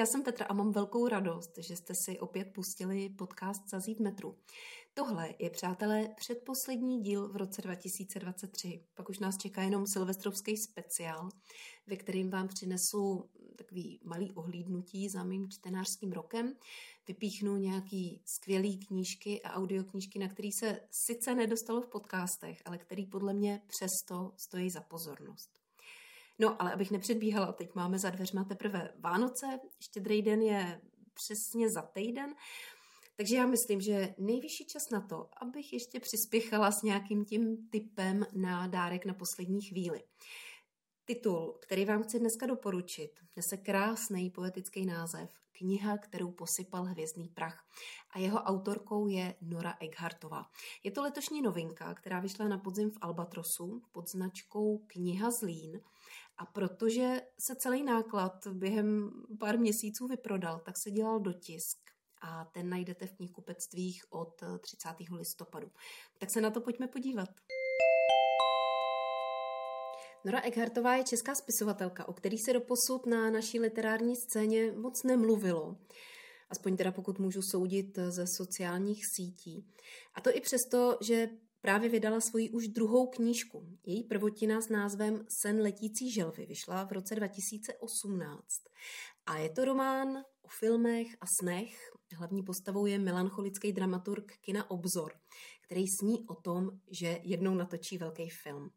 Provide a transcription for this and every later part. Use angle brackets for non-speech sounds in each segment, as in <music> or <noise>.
Já jsem Petra a mám velkou radost, že jste si opět pustili podcast Zazí v metru. Tohle je, přátelé, předposlední díl v roce 2023. Pak už nás čeká jenom silvestrovský speciál, ve kterým vám přinesu takový malý ohlídnutí za mým čtenářským rokem. Vypíchnu nějaký skvělý knížky a audioknížky, na který se sice nedostalo v podcastech, ale který podle mě přesto stojí za pozornost. No, ale abych nepředbíhala, teď máme za dveřma teprve Vánoce, štědrý den je přesně za týden, takže já myslím, že nejvyšší čas na to, abych ještě přispěchala s nějakým tím typem na dárek na poslední chvíli. Titul, který vám chci dneska doporučit, nese krásný poetický název Kniha, kterou posypal hvězdný prach. A jeho autorkou je Nora Egghartová. Je to letošní novinka, která vyšla na podzim v Albatrosu pod značkou Kniha Zlín. A protože se celý náklad během pár měsíců vyprodal, tak se dělal dotisk a ten najdete v knihkupectvích od 30. listopadu. Tak se na to pojďme podívat. Nora Eckhartová je česká spisovatelka, o který se doposud na naší literární scéně moc nemluvilo. Aspoň teda pokud můžu soudit ze sociálních sítí. A to i přesto, že právě vydala svoji už druhou knížku. Její prvotina s názvem Sen letící želvy vyšla v roce 2018. A je to román o filmech a snech. Hlavní postavou je melancholický dramaturg kina Obzor, který sní o tom, že jednou natočí velký film.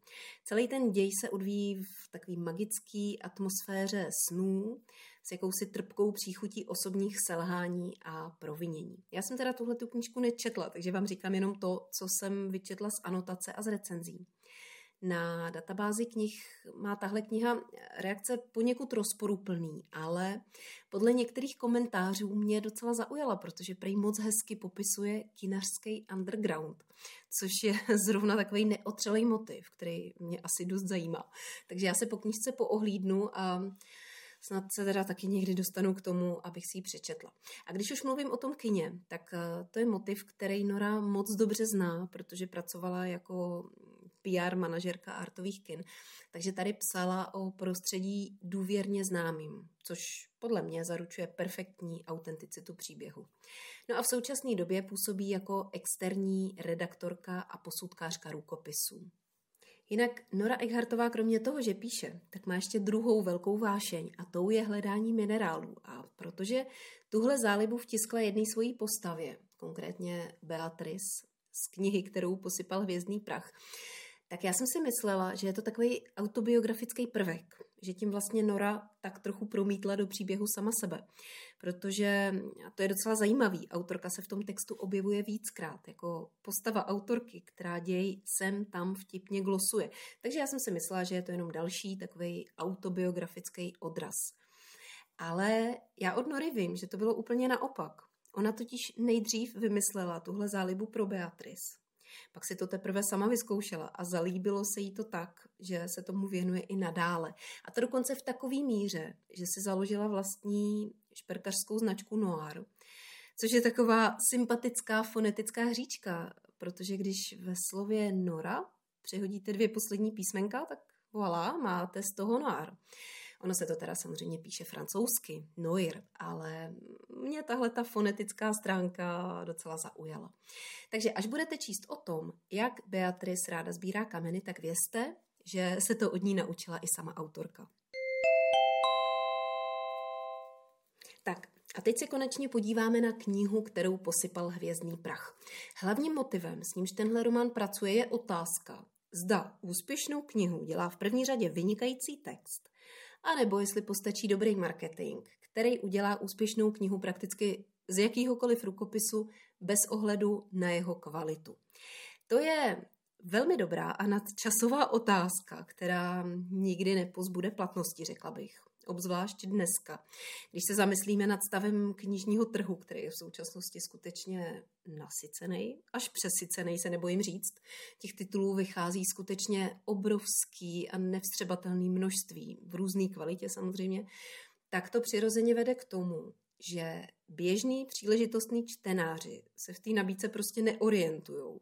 Celý ten děj se odvíjí v takové magické atmosféře snů, s jakousi trpkou příchutí osobních selhání a provinění. Já jsem teda tuhle tu knížku nečetla, takže vám říkám jenom to, co jsem vyčetla z anotace a z recenzí. Na databázi knih má tahle kniha reakce poněkud rozporuplný, ale podle některých komentářů mě docela zaujala, protože prej moc hezky popisuje kinařský underground, což je <laughs> zrovna takový neotřelý motiv, který mě asi dost zajímá. Takže já se po knižce poohlídnu a snad se teda taky někdy dostanu k tomu, abych si ji přečetla. A když už mluvím o tom kině, tak eh, to je motiv, který Nora moc dobře zná, protože pracovala jako PR manažerka artových kin. Takže tady psala o prostředí důvěrně známým, což podle mě zaručuje perfektní autenticitu příběhu. No a v současné době působí jako externí redaktorka a posudkářka rukopisů. Jinak Nora Eckhartová kromě toho, že píše, tak má ještě druhou velkou vášeň a tou je hledání minerálů. A protože tuhle zálibu vtiskla jedné svojí postavě, konkrétně Beatrice, z knihy, kterou posypal hvězdný prach, tak já jsem si myslela, že je to takový autobiografický prvek, že tím vlastně Nora tak trochu promítla do příběhu sama sebe. Protože to je docela zajímavý. Autorka se v tom textu objevuje víckrát, jako postava autorky, která děj sem tam vtipně glosuje. Takže já jsem si myslela, že je to jenom další takový autobiografický odraz. Ale já od Nory vím, že to bylo úplně naopak. Ona totiž nejdřív vymyslela tuhle zálibu pro Beatrice pak si to teprve sama vyzkoušela a zalíbilo se jí to tak, že se tomu věnuje i nadále. A to dokonce v takové míře, že si založila vlastní šperkařskou značku Noir, což je taková sympatická fonetická hříčka, protože když ve slově Nora přehodíte dvě poslední písmenka, tak voilà, máte z toho Noir. Ono se to teda samozřejmě píše francouzsky, noir, ale mě tahle ta fonetická stránka docela zaujala. Takže až budete číst o tom, jak Beatrice ráda sbírá kameny, tak vězte, že se to od ní naučila i sama autorka. Tak, a teď se konečně podíváme na knihu, kterou posypal hvězdný prach. Hlavním motivem, s nímž tenhle román pracuje, je otázka, zda úspěšnou knihu dělá v první řadě vynikající text, anebo jestli postačí dobrý marketing, který udělá úspěšnou knihu prakticky z jakýhokoliv rukopisu bez ohledu na jeho kvalitu. To je velmi dobrá a nadčasová otázka, která nikdy nepozbude platnosti, řekla bych obzvlášť dneska. Když se zamyslíme nad stavem knižního trhu, který je v současnosti skutečně nasycený, až přesycený, se nebojím říct, těch titulů vychází skutečně obrovský a nevstřebatelný množství, v různé kvalitě samozřejmě, tak to přirozeně vede k tomu, že běžní příležitostní čtenáři se v té nabídce prostě neorientují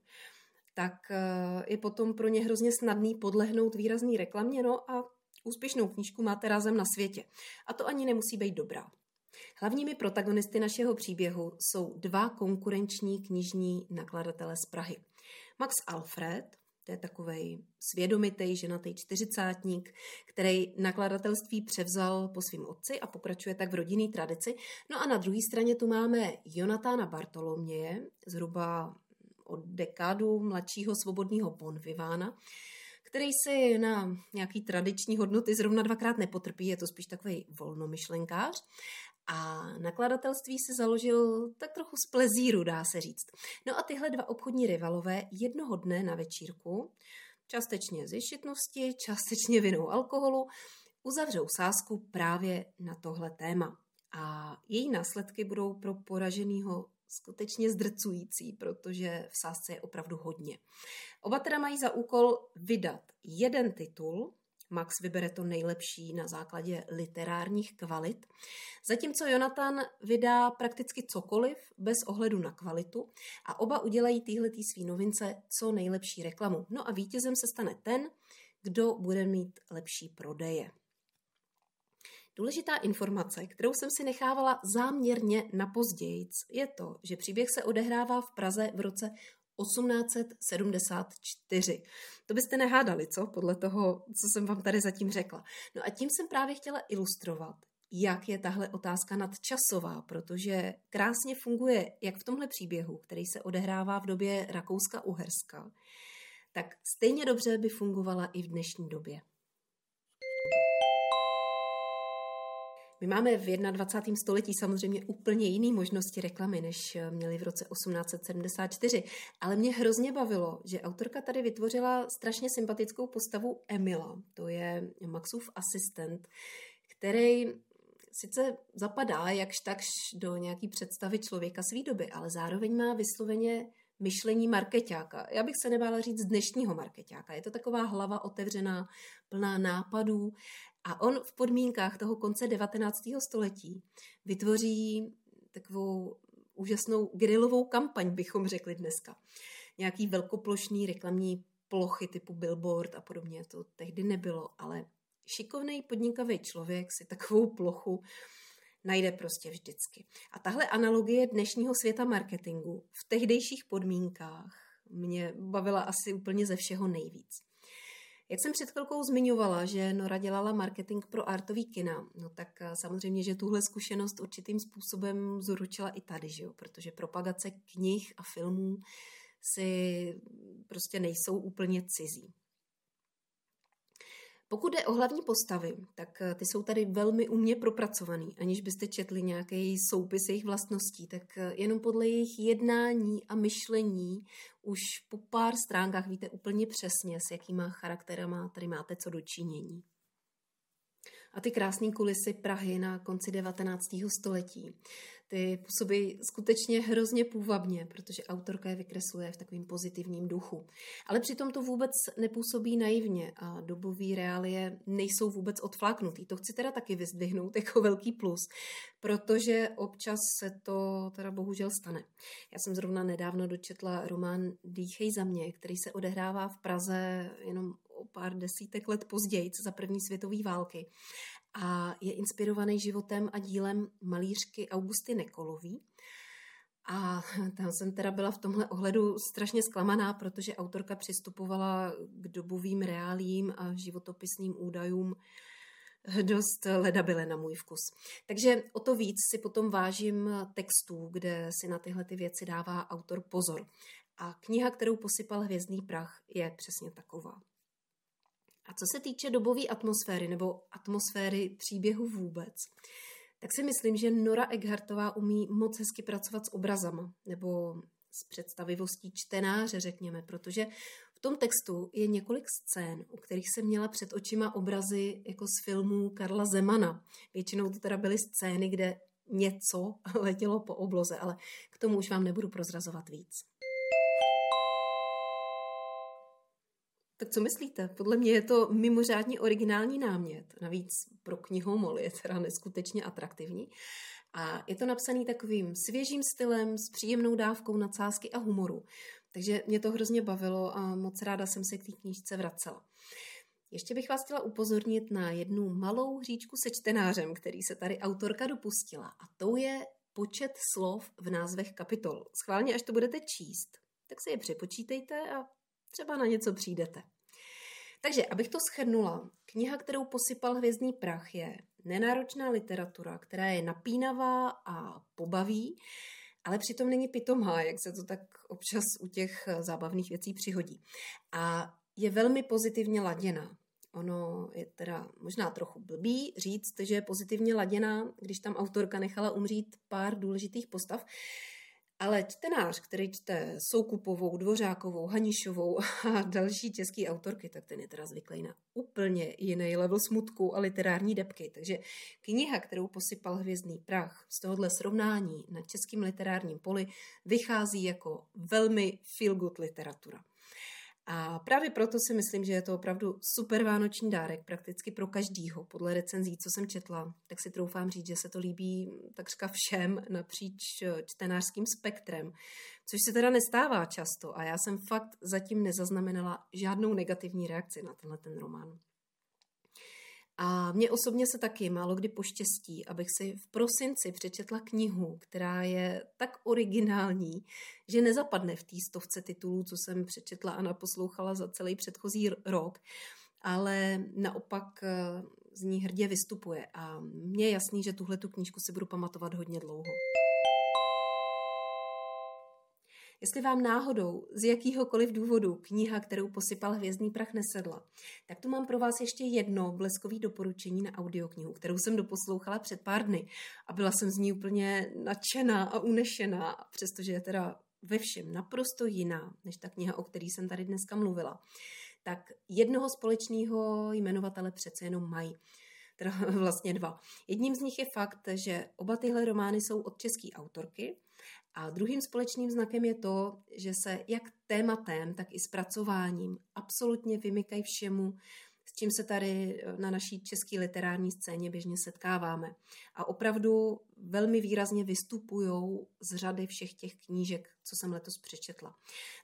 tak eh, je potom pro ně hrozně snadný podlehnout výrazný reklamě, no a úspěšnou knížku máte rázem na světě. A to ani nemusí být dobrá. Hlavními protagonisty našeho příběhu jsou dva konkurenční knižní nakladatelé z Prahy. Max Alfred, to je takový svědomitý, ženatý čtyřicátník, který nakladatelství převzal po svým otci a pokračuje tak v rodinný tradici. No a na druhé straně tu máme Jonatána Bartoloměje, zhruba od dekádu mladšího svobodného Bonvivána, který si na nějaký tradiční hodnoty zrovna dvakrát nepotrpí, je to spíš takový volnomyšlenkář. A nakladatelství si založil tak trochu z plezíru, dá se říct. No a tyhle dva obchodní rivalové jednoho dne na večírku, částečně z ješitnosti, částečně vinou alkoholu, uzavřou sásku právě na tohle téma. A její následky budou pro poraženého skutečně zdrcující, protože v sásce je opravdu hodně. Oba teda mají za úkol vydat jeden titul, Max vybere to nejlepší na základě literárních kvalit, zatímco Jonathan vydá prakticky cokoliv bez ohledu na kvalitu a oba udělají týhletý svý novince co nejlepší reklamu. No a vítězem se stane ten, kdo bude mít lepší prodeje. Důležitá informace, kterou jsem si nechávala záměrně na později, je to, že příběh se odehrává v Praze v roce 1874. To byste nehádali, co? Podle toho, co jsem vám tady zatím řekla. No a tím jsem právě chtěla ilustrovat, jak je tahle otázka nadčasová, protože krásně funguje jak v tomhle příběhu, který se odehrává v době Rakouska-Uherska, tak stejně dobře by fungovala i v dnešní době. My máme v 21. století samozřejmě úplně jiné možnosti reklamy, než měli v roce 1874, ale mě hrozně bavilo, že autorka tady vytvořila strašně sympatickou postavu Emila, to je Maxův asistent, který sice zapadá jakž takž do nějaký představy člověka své doby, ale zároveň má vysloveně myšlení marketáka. Já bych se nebála říct dnešního marketáka. Je to taková hlava otevřená, plná nápadů a on v podmínkách toho konce 19. století vytvoří takovou úžasnou grilovou kampaň, bychom řekli dneska. Nějaký velkoplošný reklamní plochy typu billboard a podobně, to tehdy nebylo, ale šikovný podnikavý člověk si takovou plochu najde prostě vždycky. A tahle analogie dnešního světa marketingu v tehdejších podmínkách mě bavila asi úplně ze všeho nejvíc. Jak jsem před chvilkou zmiňovala, že Nora dělala marketing pro artový kina, no tak eh, samozřejmě, že tuhle zkušenost určitým způsobem zručila i tady, že jo? protože propagace knih a filmů si prostě nejsou úplně cizí. Pokud jde o hlavní postavy, tak eh, ty jsou tady velmi umně propracovaný. Aniž byste četli nějaký soupis jejich vlastností, tak eh, jenom podle jejich jednání a myšlení už po pár stránkách víte úplně přesně, s jakýma charakterama tady máte co dočinění a ty krásné kulisy Prahy na konci 19. století. Ty působí skutečně hrozně půvabně, protože autorka je vykresluje v takovém pozitivním duchu. Ale přitom to vůbec nepůsobí naivně a dobový reálie nejsou vůbec odfláknutý. To chci teda taky vyzdvihnout jako velký plus, protože občas se to teda bohužel stane. Já jsem zrovna nedávno dočetla román Dýchej za mě, který se odehrává v Praze jenom o pár desítek let později, za první světové války. A je inspirovaný životem a dílem malířky Augusty Nekolový. A tam jsem teda byla v tomhle ohledu strašně zklamaná, protože autorka přistupovala k dobovým reálím a životopisným údajům dost ledabile na můj vkus. Takže o to víc si potom vážím textů, kde si na tyhle ty věci dává autor pozor. A kniha, kterou posypal Hvězdný prach, je přesně taková. A co se týče dobové atmosféry nebo atmosféry příběhu vůbec, tak si myslím, že Nora Eckhartová umí moc hezky pracovat s obrazama nebo s představivostí čtenáře, řekněme, protože v tom textu je několik scén, u kterých jsem měla před očima obrazy jako z filmů Karla Zemana. Většinou to teda byly scény, kde něco <laughs> letělo po obloze, ale k tomu už vám nebudu prozrazovat víc. Tak co myslíte? Podle mě je to mimořádně originální námět. Navíc pro knihomol je teda neskutečně atraktivní. A je to napsaný takovým svěžím stylem, s příjemnou dávkou nadsázky a humoru. Takže mě to hrozně bavilo a moc ráda jsem se k té knížce vracela. ještě bych vás chtěla upozornit na jednu malou hříčku se čtenářem, který se tady autorka dopustila. A to je počet slov v názvech kapitol. Schválně, až to budete číst, tak si je přepočítejte a třeba na něco přijdete. Takže, abych to shrnula, kniha, kterou posypal hvězdný prach, je nenáročná literatura, která je napínavá a pobaví, ale přitom není pitomá, jak se to tak občas u těch zábavných věcí přihodí. A je velmi pozitivně laděná. Ono je teda možná trochu blbý říct, že je pozitivně laděná, když tam autorka nechala umřít pár důležitých postav, ale čtenář, který čte Soukupovou, Dvořákovou, Hanišovou a další české autorky, tak ten je teda zvyklý na úplně jiný level smutku a literární depky. Takže kniha, kterou posypal hvězdný prach z tohohle srovnání na českém literárním poli, vychází jako velmi feel-good literatura. A právě proto si myslím, že je to opravdu super vánoční dárek prakticky pro každýho. Podle recenzí, co jsem četla, tak si troufám říct, že se to líbí takřka všem napříč eh, čtenářským spektrem, což se teda nestává často a já jsem fakt zatím nezaznamenala žádnou negativní reakci na tenhle ten román. A mně osobně se taky málo kdy poštěstí, abych si v prosinci přečetla knihu, která je tak originální, že nezapadne v té stovce titulů, co jsem přečetla a naposlouchala za celý předchozí rok, ale naopak eh, z ní hrdě vystupuje. A mně je jasný, že tuhle tu knížku si budu pamatovat hodně dlouho. Jestli vám náhodou z jakýhokoliv důvodu kniha, kterou posypal hvězdný prach, nesedla, tak tu mám pro vás ještě jedno bleskový doporučení na audioknihu, kterou jsem doposlouchala před pár dny a byla jsem z ní úplně nadšená a unešená, přestože je teda ve všem naprosto jiná, než ta kniha, o které jsem tady dneska mluvila. Tak jednoho společného jmenovatele přece jenom mají teda <laughs> vlastně dva. Jedním z nich je fakt, že oba tyhle romány jsou od české autorky a druhým společným znakem je to, že se jak tématem, tak i zpracováním absolutně vymykají všemu, s čím se tady eh, na naší české literární scéně běžně setkáváme. A opravdu velmi výrazně vystupují z řady všech těch knížek, co jsem letos přečetla.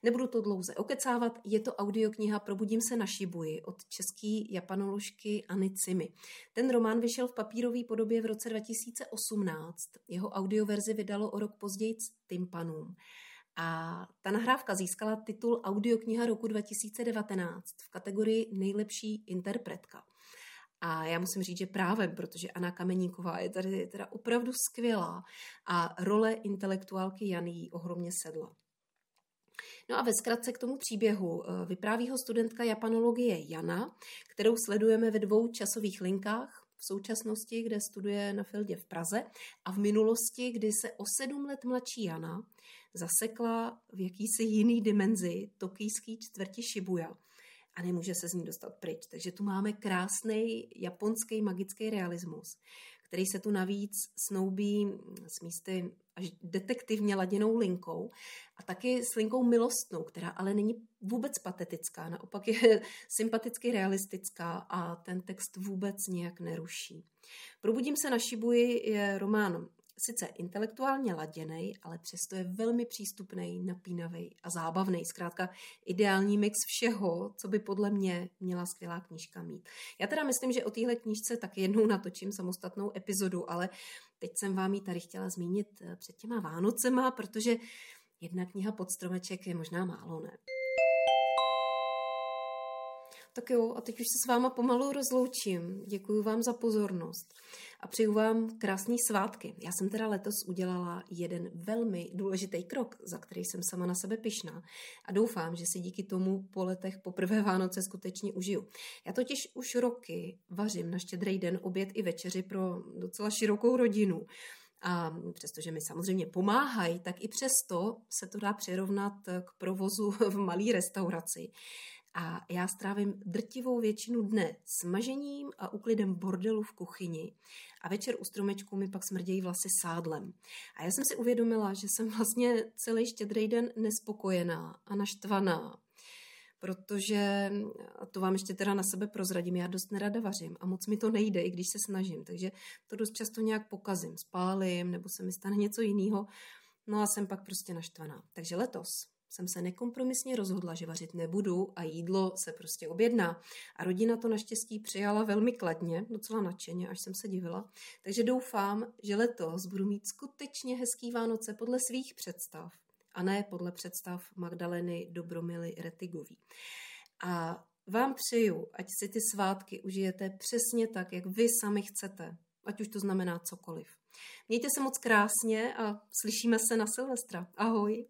Nebudu to dlouze okecávat, je to audiokniha Probudím se na Šibuji od české japanoložky Anny Cimy. Ten román vyšel v papírové podobě v roce 2018. Jeho audioverzi vydalo o rok později Tympanum. A ta nahrávka získala titul Audiokniha roku 2019 v kategorii Nejlepší interpretka. A já musím říct, že právě, protože Anna Kameníková je tady teda opravdu skvělá a role intelektuálky Jany jí ohromně sedla. No a ve zkratce k tomu příběhu eh, vypráví ho studentka japanologie Jana, kterou sledujeme ve dvou časových linkách, v současnosti, kde studuje na Fildě v Praze a v minulosti, kdy se o sedm let mladší Jana zasekla v jakýsi jiný dimenzi tokijský čtvrti Shibuya a nemůže se z ní dostat pryč. Takže tu máme krásný japonský magický realismus, který se tu navíc snoubí s místy až detektivně laděnou linkou a taky s linkou milostnou, která ale není vůbec patetická, naopak je <laughs> sympaticky realistická a ten text vůbec nijak neruší. Probudím se na Šibuji je román sice intelektuálně laděný, ale přesto je velmi přístupný, napínavý a zábavný. Zkrátka ideální mix všeho, co by podle mě měla skvělá knížka mít. Já teda myslím, že o téhle knížce tak jednou natočím samostatnou epizodu, ale teď jsem vám ji tady chtěla zmínit eh, před těma Vánocema, protože jedna kniha pod stromeček je možná málo, ne? Tak jo, a teď už se s váma pomalu rozloučím. Děkuji vám za pozornost a přeju vám krásný svátky. Já jsem teda letos udělala jeden velmi důležitý krok, za který jsem sama na sebe pyšná a doufám, že si díky tomu po letech poprvé Vánoce skutečně užiju. Já totiž už roky vařím na štědrý den oběd i večeři pro docela širokou rodinu. A přestože mi samozřejmě pomáhají, tak i přesto se to dá přirovnat k provozu <laughs> v malé restauraci. A já strávím drtivou většinu dne smažením a uklidem bordelu v kuchyni. A večer u stromečku mi pak smrdějí vlasy sádlem. A já jsem si uvědomila, že jsem vlastně celý štědrý den nespokojená a naštvaná. Protože, a to vám ještě teda na sebe prozradím, já dost nerada vařím a moc mi to nejde, i když se snažím. Takže to dost často nějak pokazím, spálím nebo se mi stane něco jiného. No a jsem pak prostě naštvaná. Takže letos jsem se nekompromisně rozhodla, že vařit nebudu a jídlo se prostě objedná. A rodina to naštěstí přijala velmi kladně, docela nadšeně, až jsem se divila. Takže doufám, že letos budu mít skutečně hezký Vánoce podle svých představ a ne podle představ Magdaleny Dobromily Retigový. A vám přeju, ať si ty svátky užijete přesně tak, jak vy sami chcete, ať už to znamená cokoliv. Mějte se moc krásně a slyšíme se na Silvestra. Ahoj!